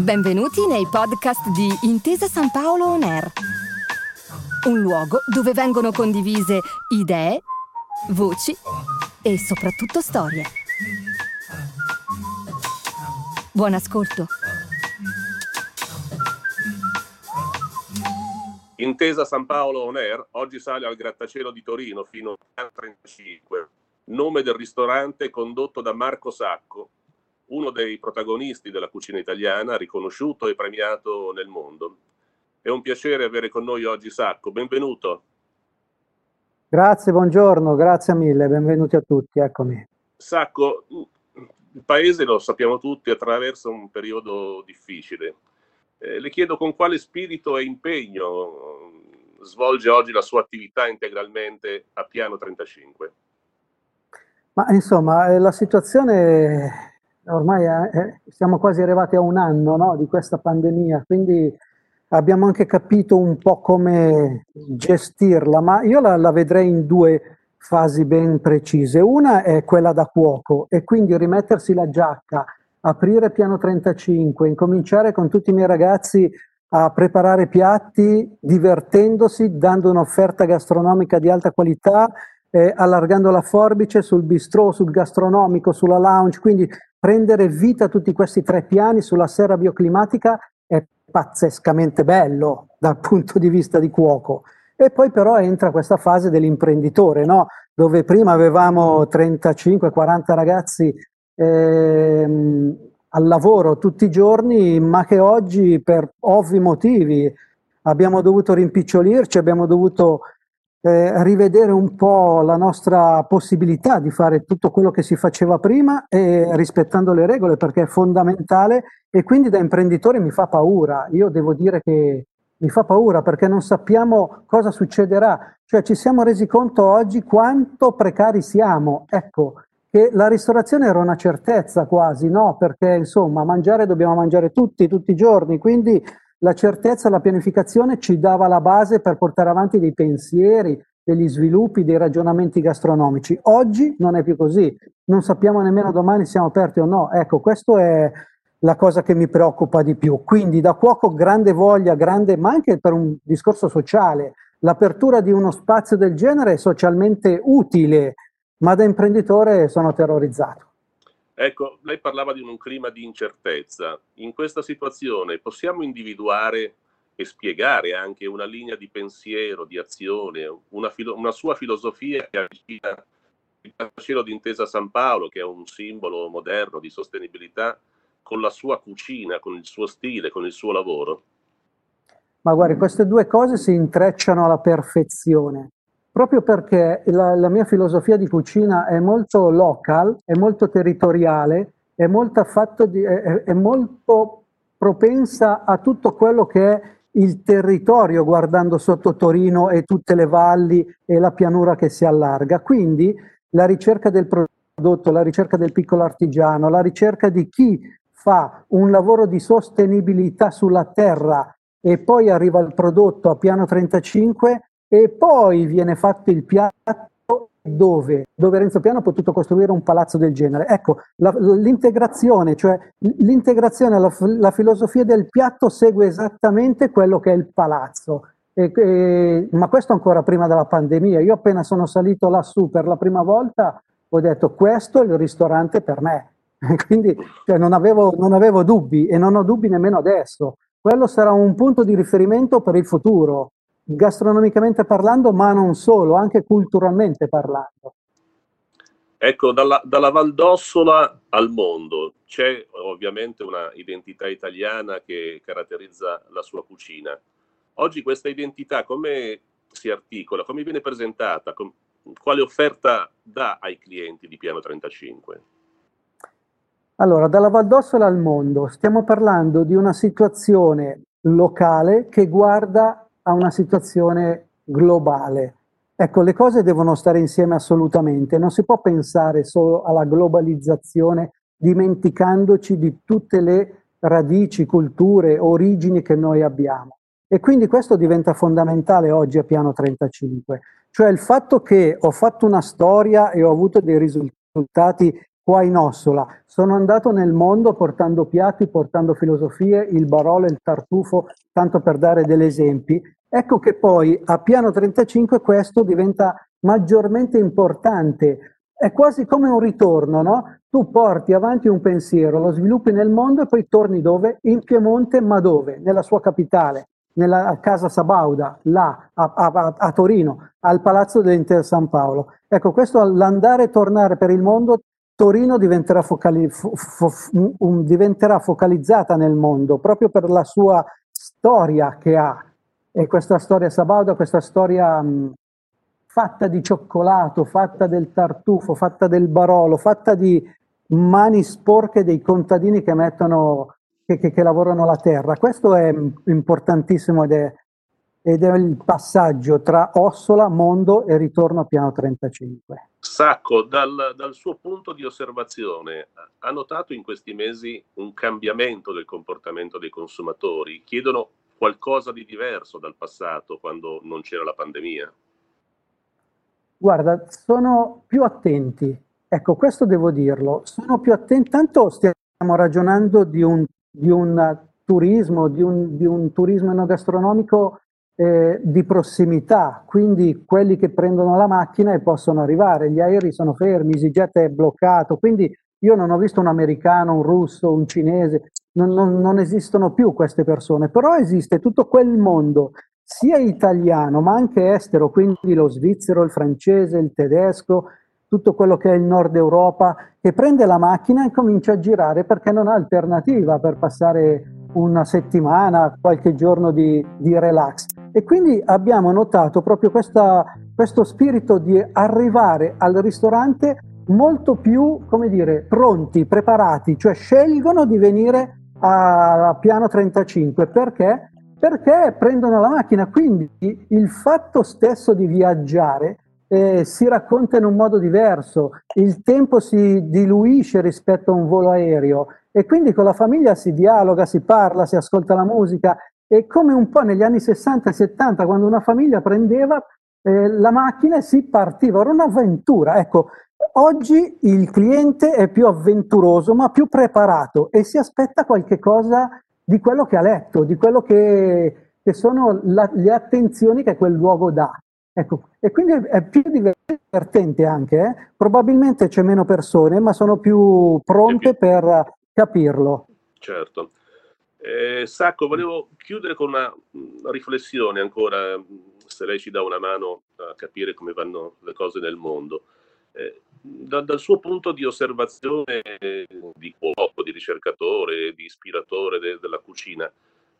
Benvenuti nei podcast di Intesa San Paolo On Air, un luogo dove vengono condivise idee, voci e soprattutto storie. Buon ascolto. Intesa San Paolo On Air oggi sale al grattacielo di Torino fino al 35, nome del ristorante condotto da Marco Sacco, uno dei protagonisti della cucina italiana, riconosciuto e premiato nel mondo. È un piacere avere con noi oggi Sacco, benvenuto. Grazie, buongiorno, grazie mille, benvenuti a tutti, eccomi. Sacco, il paese, lo sappiamo tutti, attraversa un periodo difficile. Eh, le chiedo con quale spirito e impegno svolge oggi la sua attività integralmente a piano 35. Ma insomma, la situazione ormai è, siamo quasi arrivati a un anno no, di questa pandemia, quindi abbiamo anche capito un po' come gestirla, ma io la, la vedrei in due fasi ben precise. Una è quella da cuoco e quindi rimettersi la giacca, aprire piano 35, incominciare con tutti i miei ragazzi a preparare piatti divertendosi, dando un'offerta gastronomica di alta qualità, eh, allargando la forbice sul bistrò, sul gastronomico, sulla lounge, quindi prendere vita tutti questi tre piani sulla serra bioclimatica è pazzescamente bello dal punto di vista di cuoco. E poi però entra questa fase dell'imprenditore, no? dove prima avevamo 35-40 ragazzi ehm, al lavoro tutti i giorni, ma che oggi per ovvi motivi abbiamo dovuto rimpicciolirci, abbiamo dovuto eh, rivedere un po' la nostra possibilità di fare tutto quello che si faceva prima e rispettando le regole perché è fondamentale e quindi da imprenditore mi fa paura. Io devo dire che mi fa paura perché non sappiamo cosa succederà. Cioè ci siamo resi conto oggi quanto precari siamo. Ecco, che la ristorazione era una certezza quasi, no? Perché insomma mangiare dobbiamo mangiare tutti, tutti i giorni, quindi la certezza, la pianificazione ci dava la base per portare avanti dei pensieri, degli sviluppi, dei ragionamenti gastronomici. Oggi non è più così, non sappiamo nemmeno domani siamo aperti o no. Ecco, questo è la cosa che mi preoccupa di più. Quindi da cuoco grande voglia, grande, ma anche per un discorso sociale, l'apertura di uno spazio del genere è socialmente utile, ma da imprenditore sono terrorizzato. Ecco, lei parlava di un clima di incertezza. In questa situazione possiamo individuare e spiegare anche una linea di pensiero, di azione, una, filo- una sua filosofia che avvicina il cielo d'intesa San Paolo, che è un simbolo moderno di sostenibilità, con la sua cucina, con il suo stile, con il suo lavoro? Ma guardi, queste due cose si intrecciano alla perfezione proprio perché la, la, mia filosofia di cucina è molto local, è molto territoriale, è molto, di, è, è molto propensa a tutto quello che è il territorio guardando sotto Torino e tutte le valli e la pianura che si allarga. Quindi la ricerca del prodotto, la ricerca del piccolo artigiano, la ricerca di chi fa un lavoro di sostenibilità sulla terra e poi arriva il prodotto a piano 35 e poi viene fatto il piatto dove? Dove Renzo Piano ha potuto costruire un palazzo del genere. Ecco, la, l'integrazione, cioè l'integrazione, la, la, filosofia del piatto segue esattamente quello che è il palazzo. E, e, ma questo ancora prima della pandemia. Io appena sono salito lassù per la prima volta ho detto questo è il ristorante per me. Quindi cioè, non, avevo, non avevo dubbi e non ho dubbi nemmeno adesso. Quello sarà un punto di riferimento per il futuro gastronomicamente parlando, ma non solo, anche culturalmente parlando. Ecco, dalla, dalla Valdossola al mondo c'è ovviamente una identità italiana che caratterizza la sua cucina. Oggi questa identità come si articola, come viene presentata, com- quale offerta dà ai clienti di Piano 35? Allora, dalla Valdossola al mondo stiamo parlando di una situazione locale che guarda a una situazione globale. Ecco, le cose devono stare insieme assolutamente, non si può pensare solo alla globalizzazione dimenticandoci di tutte le radici, culture, origini che noi abbiamo. E quindi questo diventa fondamentale oggi a piano 35, cioè il fatto che ho fatto una storia e ho avuto dei risultati qua in Ossola, sono andato nel mondo portando piatti, portando filosofie, il Barolo il Tartufo, tanto per dare degli esempi. Ecco che poi a piano 35 questo diventa maggiormente importante. È quasi come un ritorno, no? Tu porti avanti un pensiero, lo sviluppi nel mondo e poi torni dove? In Piemonte, ma dove? Nella sua capitale, nella casa Sabauda, là a, a, a Torino, al Palazzo dell'Inter San Paolo. Ecco, questo l'andare e tornare per il mondo Torino diventerà, focali, fo, fo, um, diventerà, focalizzata nel mondo proprio per la sua storia che ha. E questa storia Sabauda, questa storia um, fatta di cioccolato, fatta del tartufo, fatta del barolo, fatta di mani sporche dei contadini che mettono, che, che, che lavorano la terra. Questo è importantissimo ed è, ed è il passaggio tra Ossola, mondo e ritorno a piano 35. Sacco, dal, dal, suo punto di osservazione, ha notato in questi mesi un cambiamento del comportamento dei consumatori? Chiedono qualcosa di diverso dal passato quando non c'era la pandemia? Guarda, sono più attenti. Ecco, questo devo dirlo. Sono più attenti. Tanto stiamo ragionando di un, di un turismo, di un, di un turismo enogastronomico eh, di prossimità, quindi quelli che prendono la macchina e possono arrivare, gli aerei sono fermi, EasyJet è bloccato, quindi io non ho visto un americano, un russo, un cinese, non, non, non esistono più queste persone, però esiste tutto quel mondo, sia italiano ma anche estero, quindi lo svizzero, il francese, il tedesco, tutto quello che è il nord Europa, che prende la macchina e comincia a girare perché non ha alternativa per passare una settimana, qualche giorno di, di relax. E quindi abbiamo notato proprio questa, questo spirito di arrivare al ristorante molto più, come dire, pronti, preparati, cioè scelgono di venire a piano 35 perché? Perché prendono la macchina, quindi il fatto stesso di viaggiare eh, si racconta in un modo diverso, il tempo si diluisce rispetto a un volo aereo. E quindi con la famiglia si dialoga, si parla, si ascolta la musica e come un po' negli anni 60 e 70 quando una famiglia prendeva eh, la macchina e si partiva, era un'avventura. Ecco, oggi il cliente è più avventuroso ma più preparato e si aspetta qualche cosa di quello che ha letto, di quello che, che sono la, le attenzioni che quel luogo dà. Ecco, e quindi è più divertente anche, eh? probabilmente c'è meno persone, ma sono più pronte per capirlo. Certo. Eh, Sacco, volevo chiudere con una, una, riflessione ancora, se lei ci dà una mano a capire come vanno le cose nel mondo. Eh, da, dal suo punto di osservazione di cuoco, di ricercatore, di ispiratore de, della cucina,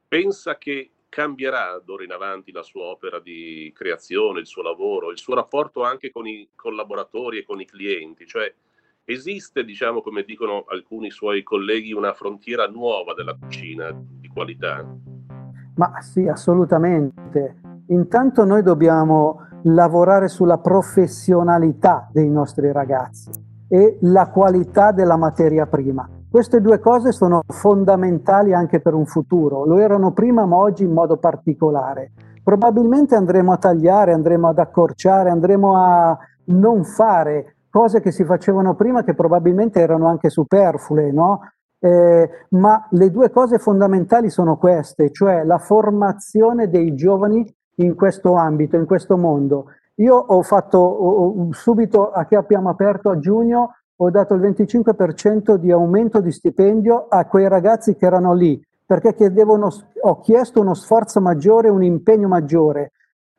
pensa che cambierà d'ora in avanti la sua opera di creazione, il suo lavoro, il suo rapporto anche con i collaboratori e con i clienti? Cioè, Esiste, diciamo, come dicono alcuni suoi colleghi, una frontiera nuova della cucina di qualità? Ma sì, assolutamente. Intanto noi dobbiamo lavorare sulla professionalità dei nostri ragazzi e la qualità della materia prima. Queste due cose sono fondamentali anche per un futuro, lo erano prima ma oggi in modo particolare. Probabilmente andremo a tagliare, andremo ad accorciare, andremo a non fare cose che si facevano prima che probabilmente erano anche superflue, no? Eh, ma le due cose fondamentali sono queste, cioè la formazione dei giovani in questo ambito, in questo mondo. Io ho fatto ho, subito a che abbiamo aperto a giugno, ho dato il 25% di aumento di stipendio a quei ragazzi che erano lì, perché chiedevano, ho chiesto uno sforzo maggiore, un impegno maggiore.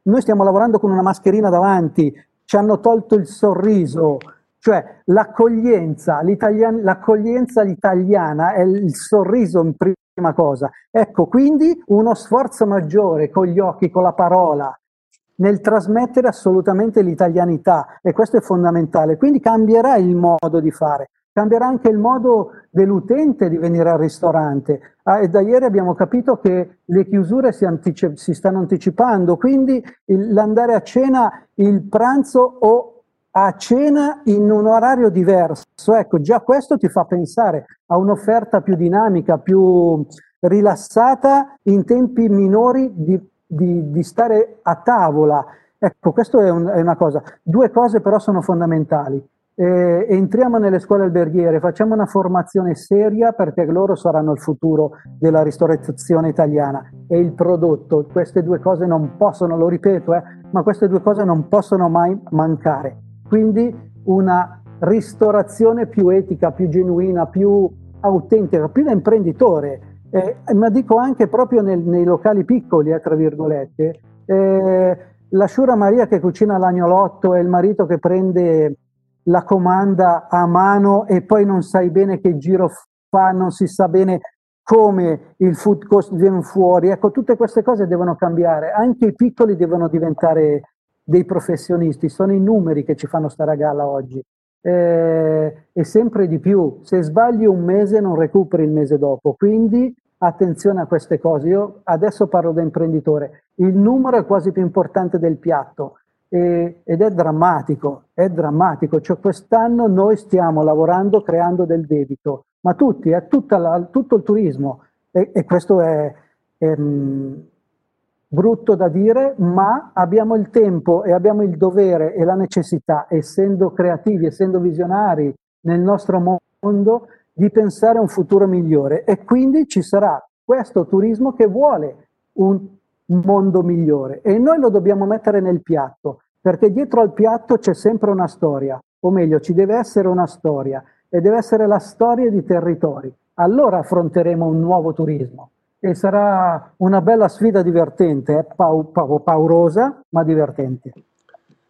Noi stiamo lavorando con una mascherina davanti, ci hanno tolto il sorriso, cioè l'accoglienza, l'accoglienza italiana è il sorriso in prima cosa. Ecco, quindi uno sforzo maggiore con gli occhi, con la parola, nel trasmettere assolutamente l'italianità e questo è fondamentale. Quindi cambierà il modo di fare, cambierà anche il modo dell'utente di venire al ristorante. Ah, e da ieri abbiamo capito che le chiusure si, antici- si stanno anticipando, quindi il, l'andare a cena, il pranzo o a cena in un orario diverso. Ecco, già questo ti fa pensare a un'offerta più dinamica, più rilassata in tempi minori di, di, di stare a tavola. Ecco, questo è, un, è una cosa. Due cose però sono fondamentali eh, entriamo nelle scuole alberghiere, facciamo una formazione seria perché loro saranno il futuro della ristorazione italiana e il prodotto. Queste due cose non possono, lo ripeto, eh, ma queste due cose non possono mai mancare. Quindi una ristorazione più etica, più genuina, più autentica, più da imprenditore. Eh, ma dico anche proprio nel, nei locali piccoli, eh, tra virgolette, eh, la Sciura Maria che cucina l'agnolotto e il marito che prende la comanda a mano e poi non sai bene che giro fa, non si sa bene come il food cost viene fuori. Ecco, tutte queste cose devono cambiare. Anche i piccoli devono diventare dei professionisti. Sono i numeri che ci fanno stare a galla oggi. Eh, e sempre di più. Se sbagli un mese non recuperi il mese dopo. Quindi attenzione a queste cose. Io adesso parlo da imprenditore. Il numero è quasi più importante del piatto e, ed è drammatico, è drammatico. Cioè quest'anno noi stiamo lavorando creando del debito, ma tutti, è la, tutto il turismo e, e questo è, è mh, mm, brutto da dire, ma abbiamo il tempo e abbiamo il dovere e la necessità, essendo creativi, essendo visionari nel nostro mondo, di pensare a un futuro migliore e quindi ci sarà questo turismo che vuole un mondo migliore e noi lo dobbiamo mettere nel piatto, perché dietro al piatto c'è sempre una storia, o meglio ci deve essere una storia e deve essere la storia di territori. Allora affronteremo un nuovo turismo e sarà una bella sfida divertente, eh? Pau- pau- paurosa ma divertente.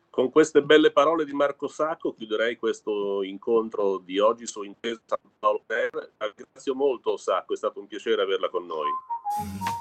Con queste belle parole di Marco Sacco chiuderei questo incontro di oggi su Intesa San Paolo. Grazie molto Sacco, è stato un piacere averla con noi.